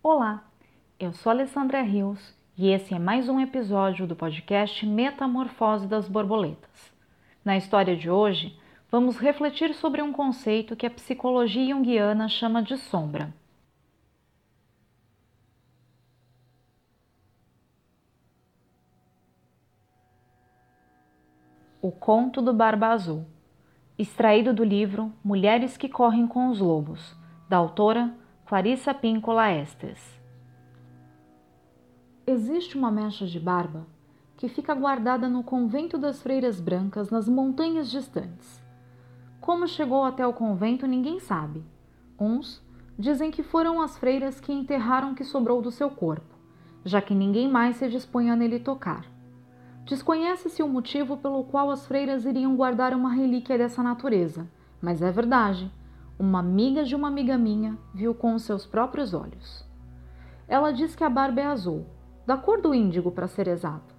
Olá, eu sou Alessandra Rios e esse é mais um episódio do podcast Metamorfose das Borboletas. Na história de hoje, vamos refletir sobre um conceito que a psicologia junguiana chama de sombra. O Conto do Barba Azul, extraído do livro Mulheres que Correm com os Lobos, da autora Clarissa Píncola Estes. Existe uma mecha de barba que fica guardada no convento das Freiras Brancas nas montanhas distantes. Como chegou até o convento ninguém sabe. Uns dizem que foram as freiras que enterraram o que sobrou do seu corpo, já que ninguém mais se dispunha nele tocar. Desconhece-se o motivo pelo qual as freiras iriam guardar uma relíquia dessa natureza, mas é verdade. Uma amiga de uma amiga minha viu com os seus próprios olhos. Ela diz que a barba é azul, da cor do índigo para ser exato.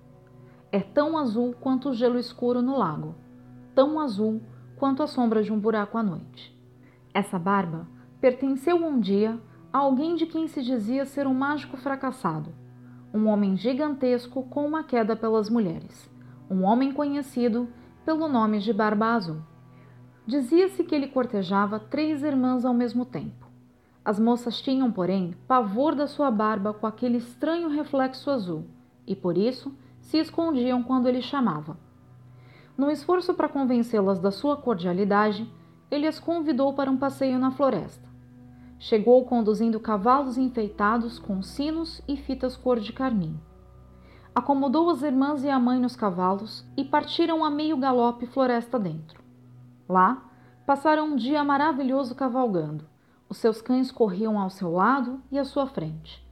É tão azul quanto o gelo escuro no lago, tão azul quanto a sombra de um buraco à noite. Essa barba pertenceu um dia a alguém de quem se dizia ser um mágico fracassado um homem gigantesco com uma queda pelas mulheres, um homem conhecido pelo nome de Barba Azul. Dizia-se que ele cortejava três irmãs ao mesmo tempo. As moças tinham, porém, pavor da sua barba com aquele estranho reflexo azul e, por isso, se escondiam quando ele chamava. Num esforço para convencê-las da sua cordialidade, ele as convidou para um passeio na floresta. Chegou conduzindo cavalos enfeitados com sinos e fitas cor de carmim. Acomodou as irmãs e a mãe nos cavalos e partiram a meio galope floresta dentro. Lá, passaram um dia maravilhoso cavalgando. Os seus cães corriam ao seu lado e à sua frente.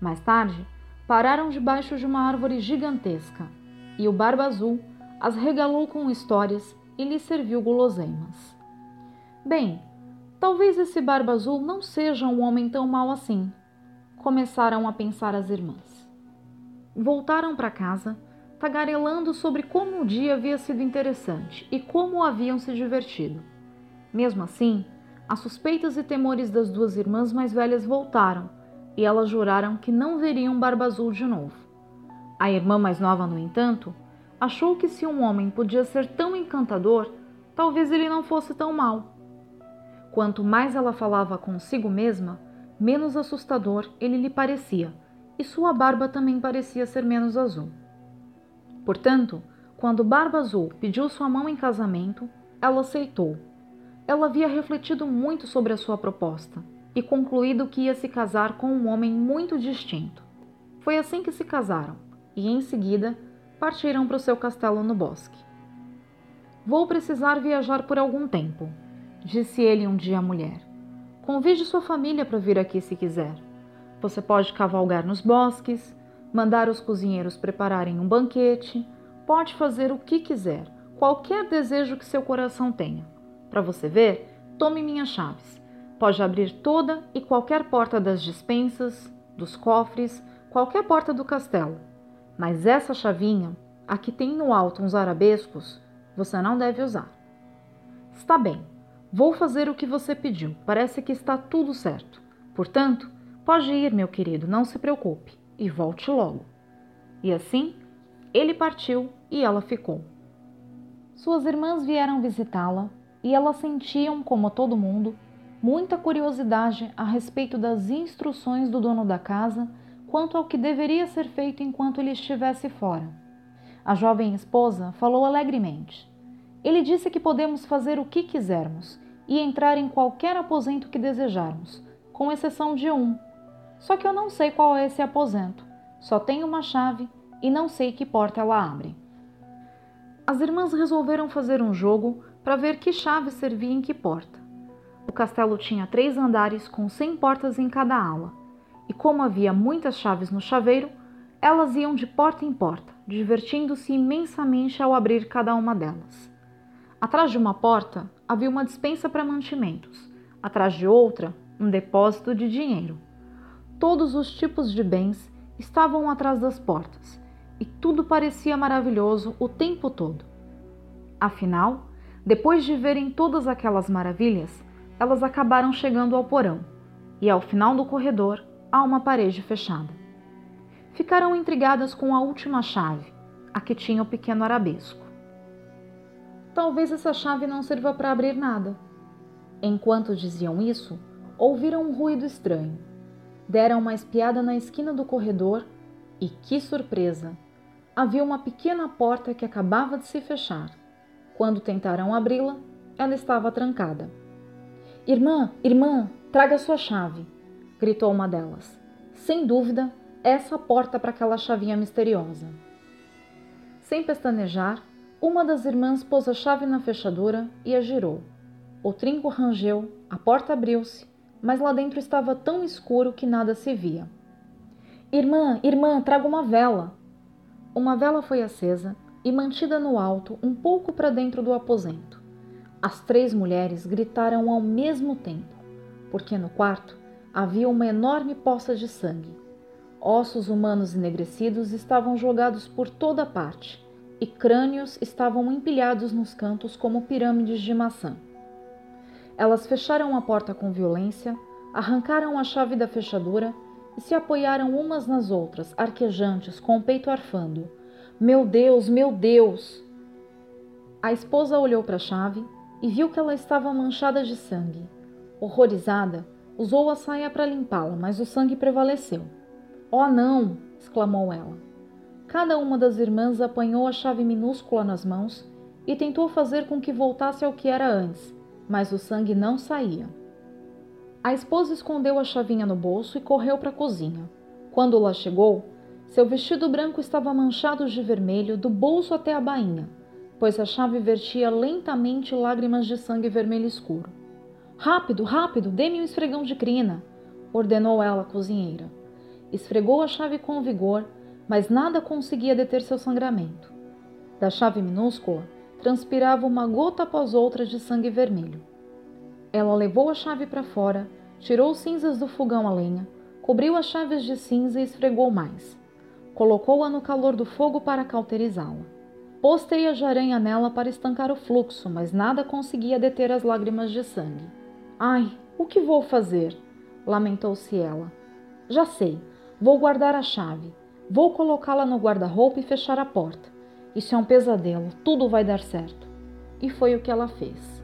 Mais tarde, pararam debaixo de uma árvore gigantesca e o Barba Azul as regalou com histórias e lhes serviu guloseimas. Bem, Talvez esse Barba Azul não seja um homem tão mau assim. Começaram a pensar as irmãs. Voltaram para casa, tagarelando sobre como o dia havia sido interessante e como haviam se divertido. Mesmo assim, as suspeitas e temores das duas irmãs mais velhas voltaram e elas juraram que não veriam Barba Azul de novo. A irmã mais nova, no entanto, achou que se um homem podia ser tão encantador, talvez ele não fosse tão mau. Quanto mais ela falava consigo mesma, menos assustador ele lhe parecia, e sua barba também parecia ser menos azul. Portanto, quando Barba Azul pediu sua mão em casamento, ela aceitou. Ela havia refletido muito sobre a sua proposta e concluído que ia se casar com um homem muito distinto. Foi assim que se casaram e, em seguida, partiram para o seu castelo no bosque. Vou precisar viajar por algum tempo, disse ele um dia à mulher. Convide sua família para vir aqui se quiser. Você pode cavalgar nos bosques, mandar os cozinheiros prepararem um banquete, pode fazer o que quiser, qualquer desejo que seu coração tenha. Para você ver, tome minhas chaves. Pode abrir toda e qualquer porta das dispensas, dos cofres, qualquer porta do castelo. Mas essa chavinha, a que tem no alto uns arabescos, você não deve usar. Está bem, Vou fazer o que você pediu. Parece que está tudo certo. Portanto, pode ir, meu querido, não se preocupe e volte logo. E assim, ele partiu e ela ficou. Suas irmãs vieram visitá-la e elas sentiam, como todo mundo, muita curiosidade a respeito das instruções do dono da casa quanto ao que deveria ser feito enquanto ele estivesse fora. A jovem esposa falou alegremente. Ele disse que podemos fazer o que quisermos e entrar em qualquer aposento que desejarmos, com exceção de um. Só que eu não sei qual é esse aposento. Só tenho uma chave e não sei que porta ela abre. As irmãs resolveram fazer um jogo para ver que chave servia em que porta. O castelo tinha três andares com cem portas em cada ala, e como havia muitas chaves no chaveiro, elas iam de porta em porta, divertindo-se imensamente ao abrir cada uma delas. Atrás de uma porta havia uma dispensa para mantimentos, atrás de outra, um depósito de dinheiro. Todos os tipos de bens estavam atrás das portas e tudo parecia maravilhoso o tempo todo. Afinal, depois de verem todas aquelas maravilhas, elas acabaram chegando ao porão e, ao final do corredor, a uma parede fechada. Ficaram intrigadas com a última chave, a que tinha o pequeno arabesco. Talvez essa chave não sirva para abrir nada. Enquanto diziam isso, ouviram um ruído estranho. Deram uma espiada na esquina do corredor e, que surpresa! Havia uma pequena porta que acabava de se fechar. Quando tentaram abri-la, ela estava trancada. Irmã, irmã, traga sua chave, gritou uma delas. Sem dúvida, essa porta para aquela chavinha misteriosa. Sem pestanejar, uma das irmãs pôs a chave na fechadura e a girou. O trinco rangeu, a porta abriu-se, mas lá dentro estava tão escuro que nada se via. Irmã, irmã, traga uma vela! Uma vela foi acesa e mantida no alto, um pouco para dentro do aposento. As três mulheres gritaram ao mesmo tempo, porque no quarto havia uma enorme poça de sangue. Ossos humanos enegrecidos estavam jogados por toda parte e crânios estavam empilhados nos cantos como pirâmides de maçã. Elas fecharam a porta com violência, arrancaram a chave da fechadura e se apoiaram umas nas outras, arquejantes, com o peito arfando. Meu Deus, meu Deus! A esposa olhou para a chave e viu que ela estava manchada de sangue. Horrorizada, usou a saia para limpá-la, mas o sangue prevaleceu. Oh, não! exclamou ela. Cada uma das irmãs apanhou a chave minúscula nas mãos e tentou fazer com que voltasse ao que era antes, mas o sangue não saía. A esposa escondeu a chavinha no bolso e correu para a cozinha. Quando lá chegou, seu vestido branco estava manchado de vermelho do bolso até a bainha, pois a chave vertia lentamente lágrimas de sangue vermelho escuro. Rápido, rápido, dê-me um esfregão de crina, ordenou ela à cozinheira. Esfregou a chave com vigor mas nada conseguia deter seu sangramento. Da chave minúscula transpirava uma gota após outra de sangue vermelho. Ela levou a chave para fora, tirou cinzas do fogão a lenha, cobriu as chaves de cinza e esfregou mais. Colocou-a no calor do fogo para cauterizá-la. Pôs teia de aranha nela para estancar o fluxo, mas nada conseguia deter as lágrimas de sangue. Ai, o que vou fazer? lamentou-se ela. Já sei, vou guardar a chave. Vou colocá-la no guarda-roupa e fechar a porta. Isso é um pesadelo, tudo vai dar certo. E foi o que ela fez.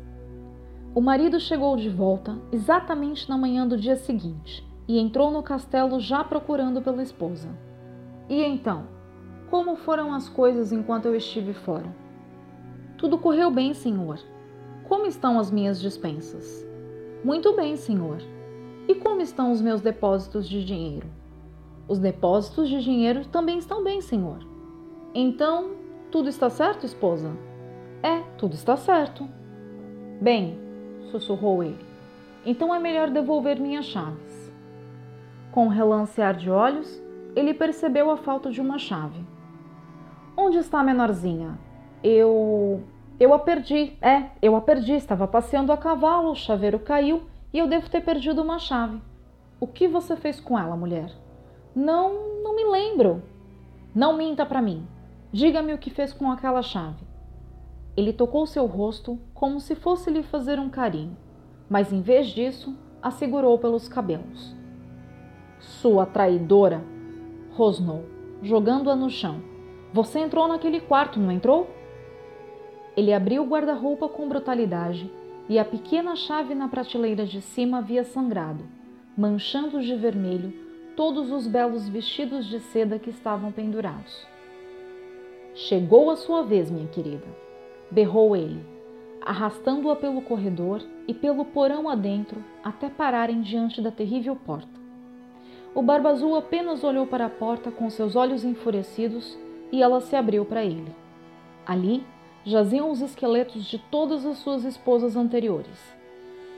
O marido chegou de volta exatamente na manhã do dia seguinte e entrou no castelo já procurando pela esposa. E então, como foram as coisas enquanto eu estive fora? Tudo correu bem, senhor. Como estão as minhas dispensas? Muito bem, senhor. E como estão os meus depósitos de dinheiro? Os depósitos de dinheiro também estão bem, senhor. Então, tudo está certo, esposa? É, tudo está certo. Bem, sussurrou ele. Então é melhor devolver minhas chaves. Com um relancear de olhos, ele percebeu a falta de uma chave. Onde está a menorzinha? Eu. Eu a perdi. É, eu a perdi. Estava passeando a cavalo, o chaveiro caiu e eu devo ter perdido uma chave. O que você fez com ela, mulher? Não, não me lembro. Não minta para mim. Diga-me o que fez com aquela chave. Ele tocou seu rosto como se fosse lhe fazer um carinho, mas em vez disso, a segurou pelos cabelos. Sua traidora! rosnou, jogando-a no chão. Você entrou naquele quarto, não entrou? Ele abriu o guarda-roupa com brutalidade e a pequena chave na prateleira de cima havia sangrado, manchando de vermelho todos os belos vestidos de seda que estavam pendurados. Chegou a sua vez, minha querida, berrou ele, arrastando-a pelo corredor e pelo porão adentro até pararem diante da terrível porta. O Barba Azul apenas olhou para a porta com seus olhos enfurecidos e ela se abriu para ele. Ali jaziam os esqueletos de todas as suas esposas anteriores.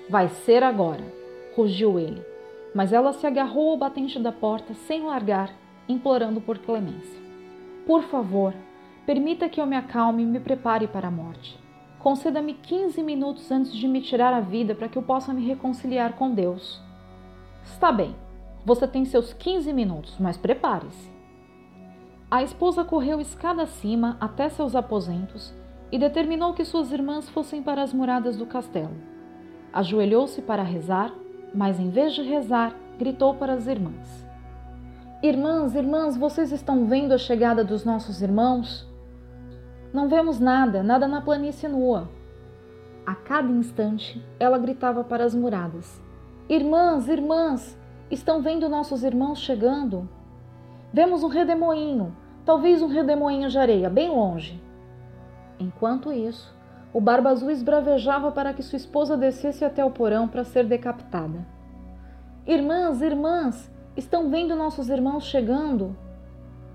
Vai ser agora, rugiu ele, mas ela se agarrou ao batente da porta sem largar, implorando por clemência. Por favor, permita que eu me acalme e me prepare para a morte. Conceda-me 15 minutos antes de me tirar a vida para que eu possa me reconciliar com Deus. Está bem, você tem seus 15 minutos, mas prepare-se. A esposa correu escada acima até seus aposentos e determinou que suas irmãs fossem para as muradas do castelo. Ajoelhou-se para rezar mas em vez de rezar, gritou para as irmãs: Irmãs, irmãs, vocês estão vendo a chegada dos nossos irmãos? Não vemos nada, nada na planície nua. A cada instante, ela gritava para as muradas: Irmãs, irmãs, estão vendo nossos irmãos chegando? Vemos um redemoinho, talvez um redemoinho de areia, bem longe. Enquanto isso, o Barba Azul esbravejava para que sua esposa descesse até o porão para ser decapitada. Irmãs, irmãs, estão vendo nossos irmãos chegando?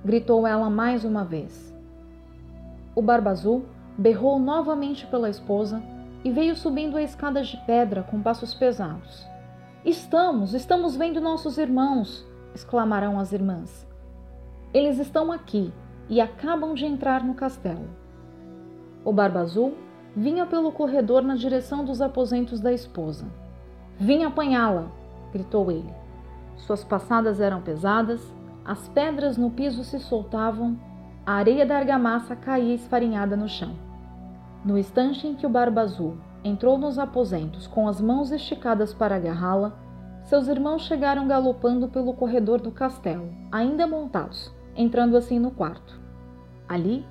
gritou ela mais uma vez. O Barba Azul berrou novamente pela esposa e veio subindo a escada de pedra com passos pesados. Estamos, estamos vendo nossos irmãos! exclamaram as irmãs. Eles estão aqui e acabam de entrar no castelo. O Barba Azul vinha pelo corredor na direção dos aposentos da esposa. Vim apanhá-la! gritou ele. Suas passadas eram pesadas, as pedras no piso se soltavam, a areia da argamassa caía esfarinhada no chão. No instante em que o Barba Azul entrou nos aposentos com as mãos esticadas para agarrá-la, seus irmãos chegaram galopando pelo corredor do castelo, ainda montados, entrando assim no quarto. Ali,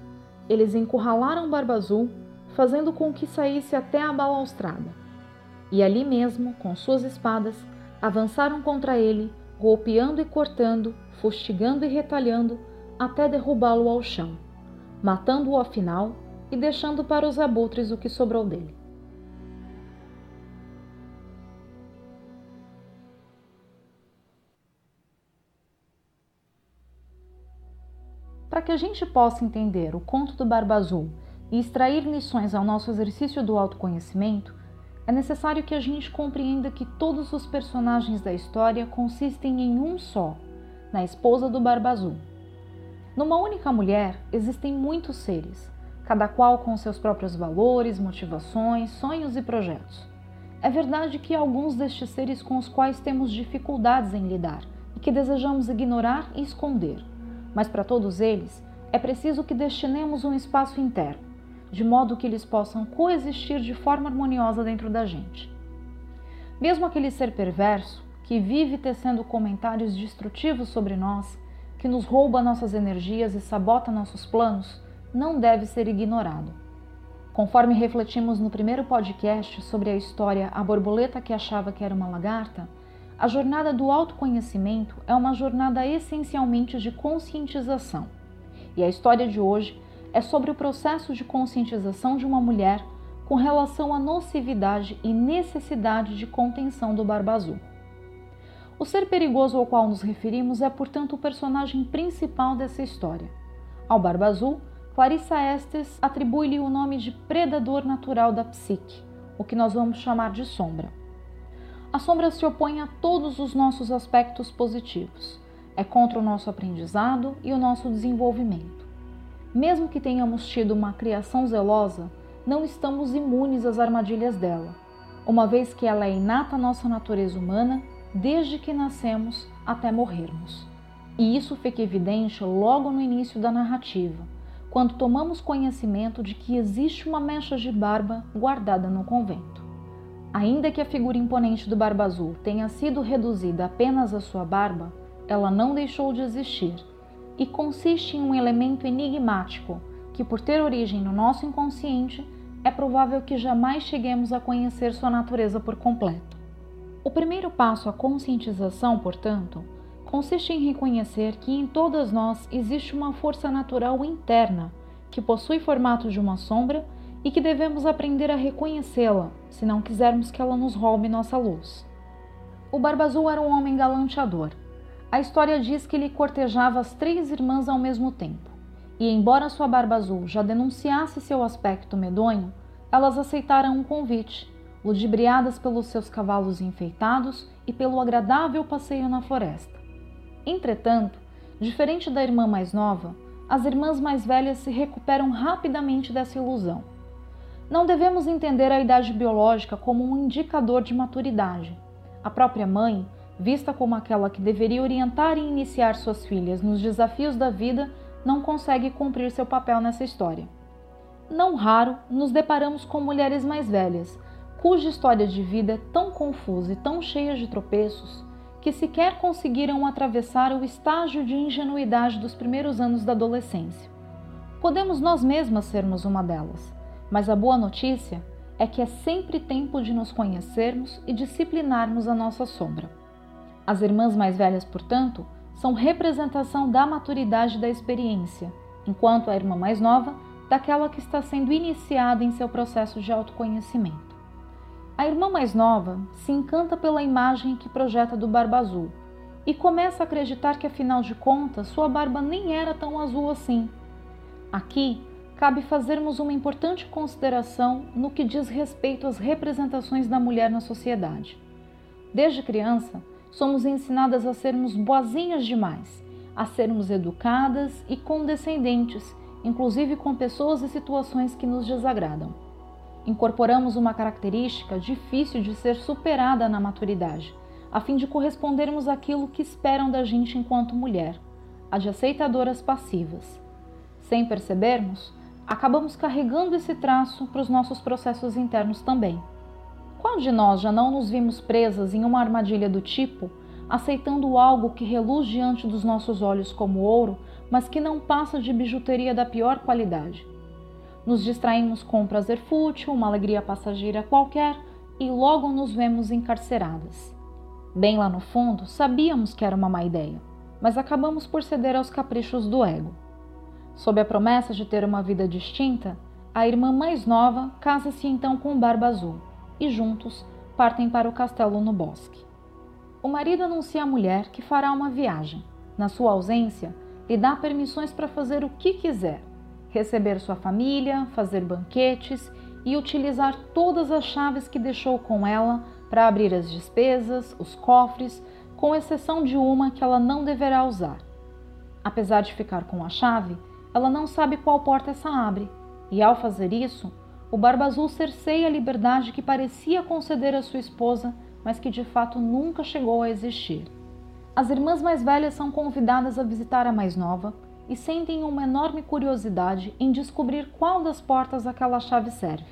eles encurralaram Barba Azul, fazendo com que saísse até a balaustrada. E ali mesmo, com suas espadas, avançaram contra ele, golpeando e cortando, fustigando e retalhando, até derrubá-lo ao chão, matando-o afinal e deixando para os abutres o que sobrou dele. Para que a gente possa entender o conto do Barba Azul e extrair lições ao nosso exercício do autoconhecimento, é necessário que a gente compreenda que todos os personagens da história consistem em um só, na esposa do Barba Azul. Numa única mulher existem muitos seres, cada qual com seus próprios valores, motivações, sonhos e projetos. É verdade que alguns destes seres com os quais temos dificuldades em lidar e que desejamos ignorar e esconder mas para todos eles é preciso que destinemos um espaço interno, de modo que eles possam coexistir de forma harmoniosa dentro da gente. Mesmo aquele ser perverso, que vive tecendo comentários destrutivos sobre nós, que nos rouba nossas energias e sabota nossos planos, não deve ser ignorado. Conforme refletimos no primeiro podcast sobre a história A Borboleta que Achava que Era uma Lagarta, a jornada do autoconhecimento é uma jornada essencialmente de conscientização. E a história de hoje é sobre o processo de conscientização de uma mulher com relação à nocividade e necessidade de contenção do Barba Azul. O ser perigoso ao qual nos referimos é, portanto, o personagem principal dessa história. Ao Barba Azul, Clarissa Estes atribui-lhe o nome de predador natural da psique, o que nós vamos chamar de sombra. A sombra se opõe a todos os nossos aspectos positivos. É contra o nosso aprendizado e o nosso desenvolvimento. Mesmo que tenhamos tido uma criação zelosa, não estamos imunes às armadilhas dela, uma vez que ela é inata à nossa natureza humana desde que nascemos até morrermos. E isso fica evidente logo no início da narrativa, quando tomamos conhecimento de que existe uma mecha de barba guardada no convento. Ainda que a figura imponente do Barba Azul tenha sido reduzida apenas à sua barba, ela não deixou de existir e consiste em um elemento enigmático que, por ter origem no nosso inconsciente, é provável que jamais cheguemos a conhecer sua natureza por completo. O primeiro passo à conscientização, portanto, consiste em reconhecer que em todas nós existe uma força natural interna que possui formato de uma sombra e que devemos aprender a reconhecê-la, se não quisermos que ela nos roube nossa luz. O Barba Azul era um homem galanteador. A história diz que ele cortejava as três irmãs ao mesmo tempo, e embora sua barba azul já denunciasse seu aspecto medonho, elas aceitaram um convite, ludibriadas pelos seus cavalos enfeitados e pelo agradável passeio na floresta. Entretanto, diferente da irmã mais nova, as irmãs mais velhas se recuperam rapidamente dessa ilusão não devemos entender a idade biológica como um indicador de maturidade. A própria mãe, vista como aquela que deveria orientar e iniciar suas filhas nos desafios da vida, não consegue cumprir seu papel nessa história. Não raro nos deparamos com mulheres mais velhas, cuja história de vida é tão confusa e tão cheia de tropeços que sequer conseguiram atravessar o estágio de ingenuidade dos primeiros anos da adolescência. Podemos nós mesmas sermos uma delas, mas a boa notícia é que é sempre tempo de nos conhecermos e disciplinarmos a nossa sombra. As irmãs mais velhas, portanto, são representação da maturidade da experiência, enquanto a irmã mais nova, daquela que está sendo iniciada em seu processo de autoconhecimento. A irmã mais nova se encanta pela imagem que projeta do Barba Azul e começa a acreditar que, afinal de contas, sua barba nem era tão azul assim. Aqui, cabe fazermos uma importante consideração no que diz respeito às representações da mulher na sociedade. Desde criança, somos ensinadas a sermos boazinhas demais, a sermos educadas e condescendentes, inclusive com pessoas e situações que nos desagradam incorporamos uma característica difícil de ser superada na maturidade, a fim de correspondermos àquilo que esperam da gente enquanto mulher, a de aceitadoras passivas. Sem percebermos, acabamos carregando esse traço para os nossos processos internos também. Qual de nós já não nos vimos presas em uma armadilha do tipo, aceitando algo que reluz diante dos nossos olhos como ouro, mas que não passa de bijuteria da pior qualidade? Nos distraímos com um prazer fútil, uma alegria passageira qualquer e logo nos vemos encarceradas. Bem lá no fundo, sabíamos que era uma má ideia, mas acabamos por ceder aos caprichos do ego. Sob a promessa de ter uma vida distinta, a irmã mais nova casa-se então com Barba Azul e juntos partem para o castelo no bosque. O marido anuncia à mulher que fará uma viagem. Na sua ausência, lhe dá permissões para fazer o que quiser receber sua família, fazer banquetes e utilizar todas as chaves que deixou com ela para abrir as despesas, os cofres, com exceção de uma que ela não deverá usar. Apesar de ficar com a chave, ela não sabe qual porta essa abre, e ao fazer isso, o Barba Azul cerceia a liberdade que parecia conceder à sua esposa, mas que de fato nunca chegou a existir. As irmãs mais velhas são convidadas a visitar a mais nova, e sentem uma enorme curiosidade em descobrir qual das portas aquela chave serve.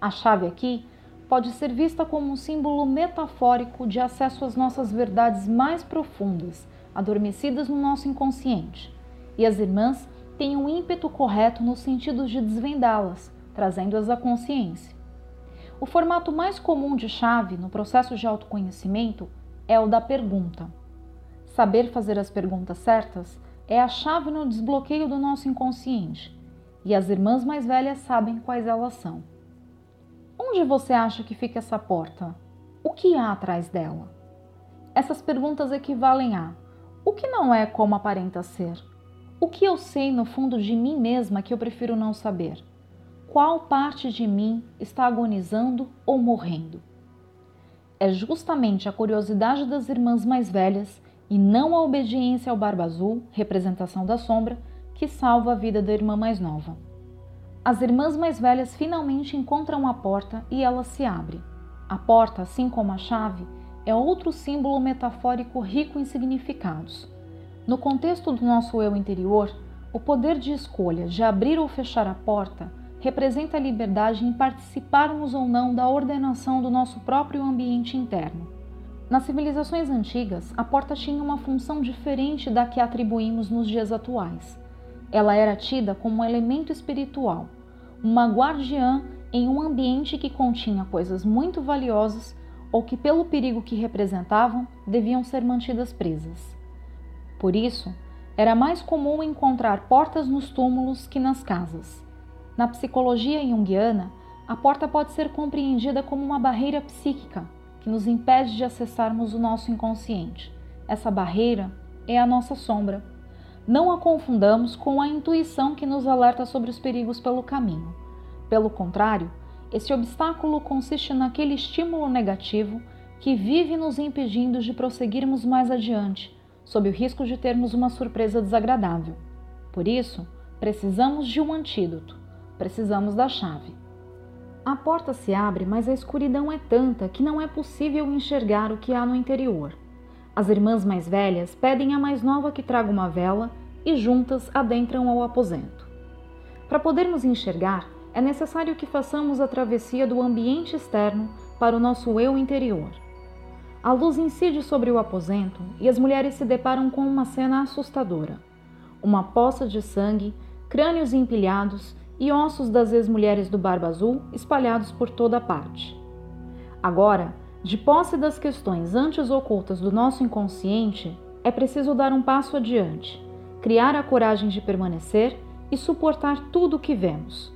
A chave aqui pode ser vista como um símbolo metafórico de acesso às nossas verdades mais profundas, adormecidas no nosso inconsciente. E as irmãs têm um ímpeto correto no sentido de desvendá-las, trazendo-as à consciência. O formato mais comum de chave no processo de autoconhecimento é o da pergunta. Saber fazer as perguntas certas é a chave no desbloqueio do nosso inconsciente e as irmãs mais velhas sabem quais elas são. Onde você acha que fica essa porta? O que há atrás dela? Essas perguntas equivalem a: o que não é como aparenta ser? O que eu sei no fundo de mim mesma que eu prefiro não saber? Qual parte de mim está agonizando ou morrendo? É justamente a curiosidade das irmãs mais velhas e não a obediência ao Barba Azul, representação da sombra, que salva a vida da irmã mais nova. As irmãs mais velhas finalmente encontram a porta e ela se abre. A porta, assim como a chave, é outro símbolo metafórico rico em significados. No contexto do nosso eu interior, o poder de escolha de abrir ou fechar a porta representa a liberdade em participarmos ou não da ordenação do nosso próprio ambiente interno. Nas civilizações antigas, a porta tinha uma função diferente da que atribuímos nos dias atuais. Ela era tida como um elemento espiritual, uma guardiã em um ambiente que continha coisas muito valiosas ou que, pelo perigo que representavam, deviam ser mantidas presas. Por isso, era mais comum encontrar portas nos túmulos que nas casas. Na psicologia junguiana, a porta pode ser compreendida como uma barreira psíquica que nos impede de acessarmos o nosso inconsciente. Essa barreira é a nossa sombra. Não a confundamos com a intuição que nos alerta sobre os perigos pelo caminho. Pelo contrário, esse obstáculo consiste naquele estímulo negativo que vive nos impedindo de prosseguirmos mais adiante, sob o risco de termos uma surpresa desagradável. Por isso, precisamos de um antídoto, precisamos da chave. A porta se abre, mas a escuridão é tanta que não é possível enxergar o que há no interior. As irmãs mais velhas pedem à mais nova que traga uma vela e juntas adentram ao aposento. Para podermos enxergar, é necessário que façamos a travessia do ambiente externo para o nosso eu interior. A luz incide sobre o aposento e as mulheres se deparam com uma cena assustadora. Uma poça de sangue, crânios empilhados e ossos das ex-mulheres do Barba Azul espalhados por toda parte. Agora, de posse das questões antes ocultas do nosso inconsciente, é preciso dar um passo adiante, criar a coragem de permanecer e suportar tudo o que vemos.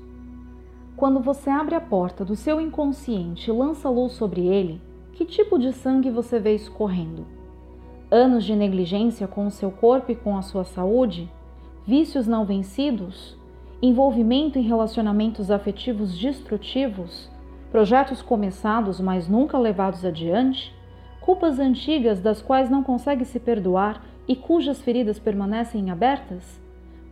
Quando você abre a porta do seu inconsciente e lança luz sobre ele, que tipo de sangue você vê escorrendo? Anos de negligência com o seu corpo e com a sua saúde? Vícios não vencidos? Envolvimento em relacionamentos afetivos destrutivos, projetos começados mas nunca levados adiante, culpas antigas das quais não consegue se perdoar e cujas feridas permanecem abertas,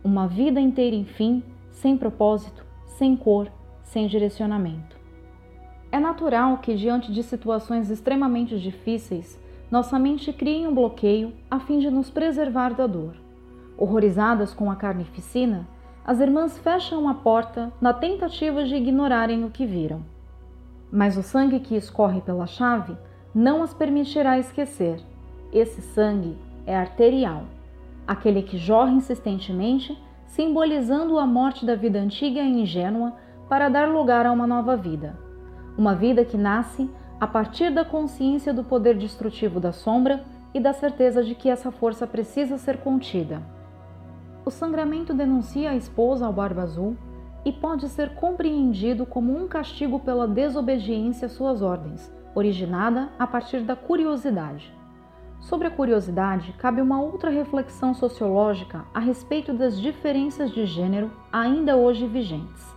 uma vida inteira, enfim, sem propósito, sem cor, sem direcionamento. É natural que, diante de situações extremamente difíceis, nossa mente crie um bloqueio a fim de nos preservar da dor. Horrorizadas com a carnificina, as irmãs fecham a porta na tentativa de ignorarem o que viram. Mas o sangue que escorre pela chave não as permitirá esquecer. Esse sangue é arterial, aquele que jorra insistentemente, simbolizando a morte da vida antiga e ingênua para dar lugar a uma nova vida. Uma vida que nasce a partir da consciência do poder destrutivo da sombra e da certeza de que essa força precisa ser contida. O sangramento denuncia a esposa ao Barba Azul e pode ser compreendido como um castigo pela desobediência às suas ordens, originada a partir da curiosidade. Sobre a curiosidade, cabe uma outra reflexão sociológica a respeito das diferenças de gênero ainda hoje vigentes.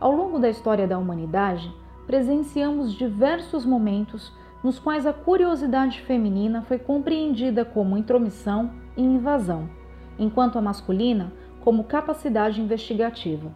Ao longo da história da humanidade, presenciamos diversos momentos nos quais a curiosidade feminina foi compreendida como intromissão e invasão enquanto a masculina como capacidade investigativa.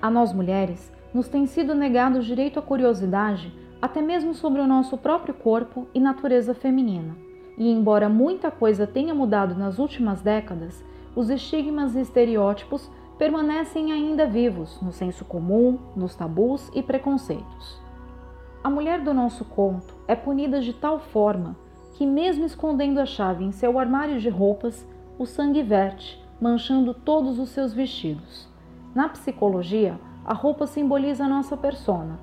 A nós mulheres nos tem sido negado o direito à curiosidade até mesmo sobre o nosso próprio corpo e natureza feminina. E embora muita coisa tenha mudado nas últimas décadas, os estigmas e estereótipos permanecem ainda vivos no senso comum, nos tabus e preconceitos. A mulher do nosso conto é punida de tal forma que, mesmo escondendo a chave em seu armário de roupas, o sangue verte, manchando todos os seus vestidos. Na psicologia, a roupa simboliza a nossa persona.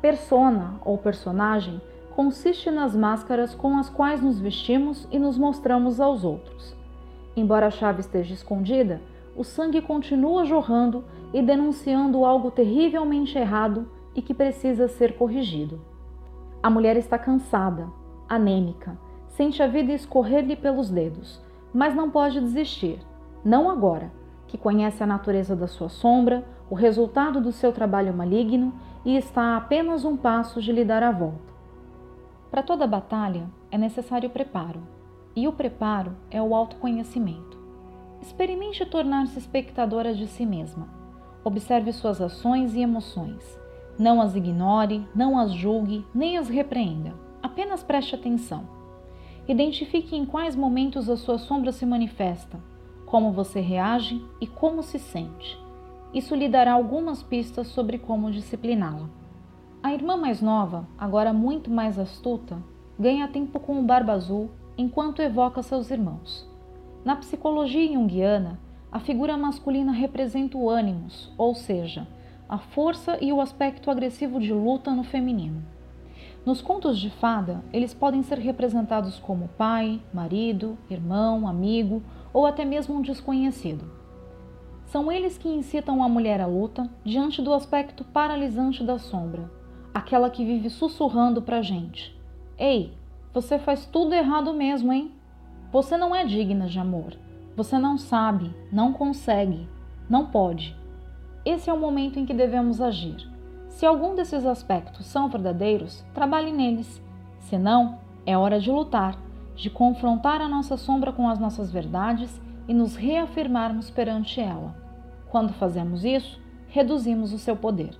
Persona ou personagem consiste nas máscaras com as quais nos vestimos e nos mostramos aos outros. Embora a chave esteja escondida, o sangue continua jorrando e denunciando algo terrivelmente errado e que precisa ser corrigido. A mulher está cansada, anêmica, sente a vida escorrer-lhe pelos dedos mas não pode desistir, não agora, que conhece a natureza da sua sombra, o resultado do seu trabalho maligno e está a apenas um passo de lhe dar a volta. Para toda batalha é necessário preparo, e o preparo é o autoconhecimento. Experimente tornar-se espectadora de si mesma. Observe suas ações e emoções. Não as ignore, não as julgue, nem as repreenda. Apenas preste atenção. Identifique em quais momentos a sua sombra se manifesta, como você reage e como se sente. Isso lhe dará algumas pistas sobre como discipliná-la. A irmã mais nova, agora muito mais astuta, ganha tempo com o Barba Azul enquanto evoca seus irmãos. Na psicologia junguiana, a figura masculina representa o ânimos, ou seja, a força e o aspecto agressivo de luta no feminino. Nos contos de fada, eles podem ser representados como pai, marido, irmão, amigo ou até mesmo um desconhecido. São eles que incitam a mulher à luta diante do aspecto paralisante da sombra, aquela que vive sussurrando pra gente: Ei, você faz tudo errado mesmo, hein? Você não é digna de amor. Você não sabe, não consegue, não pode. Esse é o momento em que devemos agir. Se algum desses aspectos são verdadeiros, trabalhe neles. Se não, é hora de lutar, de confrontar a nossa sombra com as nossas verdades e nos reafirmarmos perante ela. Quando fazemos isso, reduzimos o seu poder.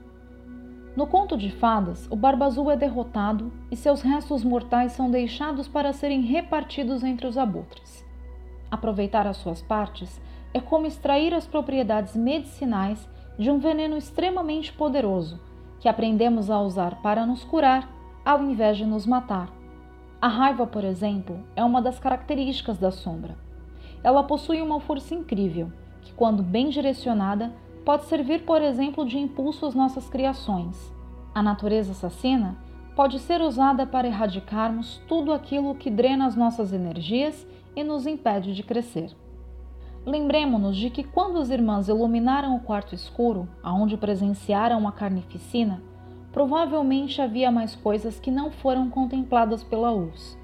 No conto de fadas, o Barba Azul é derrotado e seus restos mortais são deixados para serem repartidos entre os abutres. Aproveitar as suas partes é como extrair as propriedades medicinais de um veneno extremamente poderoso que aprendemos a usar para nos curar ao invés de nos matar. A raiva, por exemplo, é uma das características da sombra. Ela possui uma força incrível, que, quando bem direcionada, pode servir, por exemplo, de impulso às nossas criações. A natureza assassina pode ser usada para erradicarmos tudo aquilo que drena as nossas energias e nos impede de crescer. Lembremos-nos de que quando as irmãs iluminaram o quarto escuro, aonde presenciaram a carnificina, provavelmente havia mais coisas que não foram contempladas pela luz.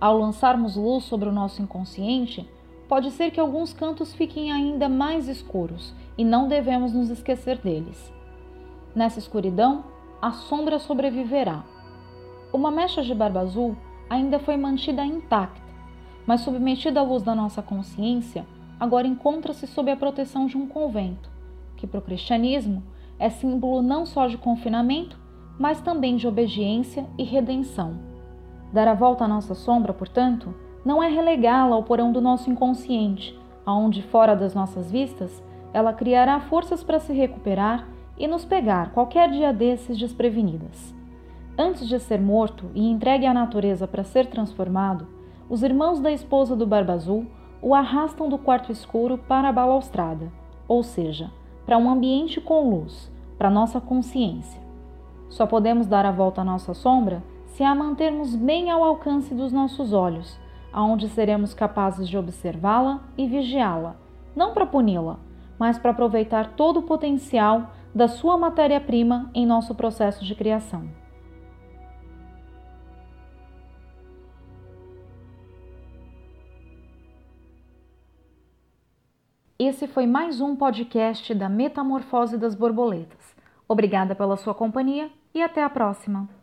Ao lançarmos luz sobre o nosso inconsciente, pode ser que alguns cantos fiquem ainda mais escuros e não devemos nos esquecer deles. Nessa escuridão, a sombra sobreviverá, uma mecha de barba azul ainda foi mantida intacta, mas submetida à luz da nossa consciência, agora encontra-se sob a proteção de um convento, que para o cristianismo é símbolo não só de confinamento, mas também de obediência e redenção. Dar a volta à nossa sombra, portanto, não é relegá-la ao porão do nosso inconsciente, aonde fora das nossas vistas, ela criará forças para se recuperar e nos pegar qualquer dia desses desprevenidas. Antes de ser morto e entregue à natureza para ser transformado, os irmãos da esposa do Barba Azul o arrastam do quarto escuro para a balaustrada, ou seja, para um ambiente com luz, para nossa consciência. Só podemos dar a volta à nossa sombra se a mantermos bem ao alcance dos nossos olhos, aonde seremos capazes de observá-la e vigiá-la, não para puni-la, mas para aproveitar todo o potencial da sua matéria-prima em nosso processo de criação. Esse foi mais um podcast da Metamorfose das Borboletas. Obrigada pela sua companhia e até a próxima!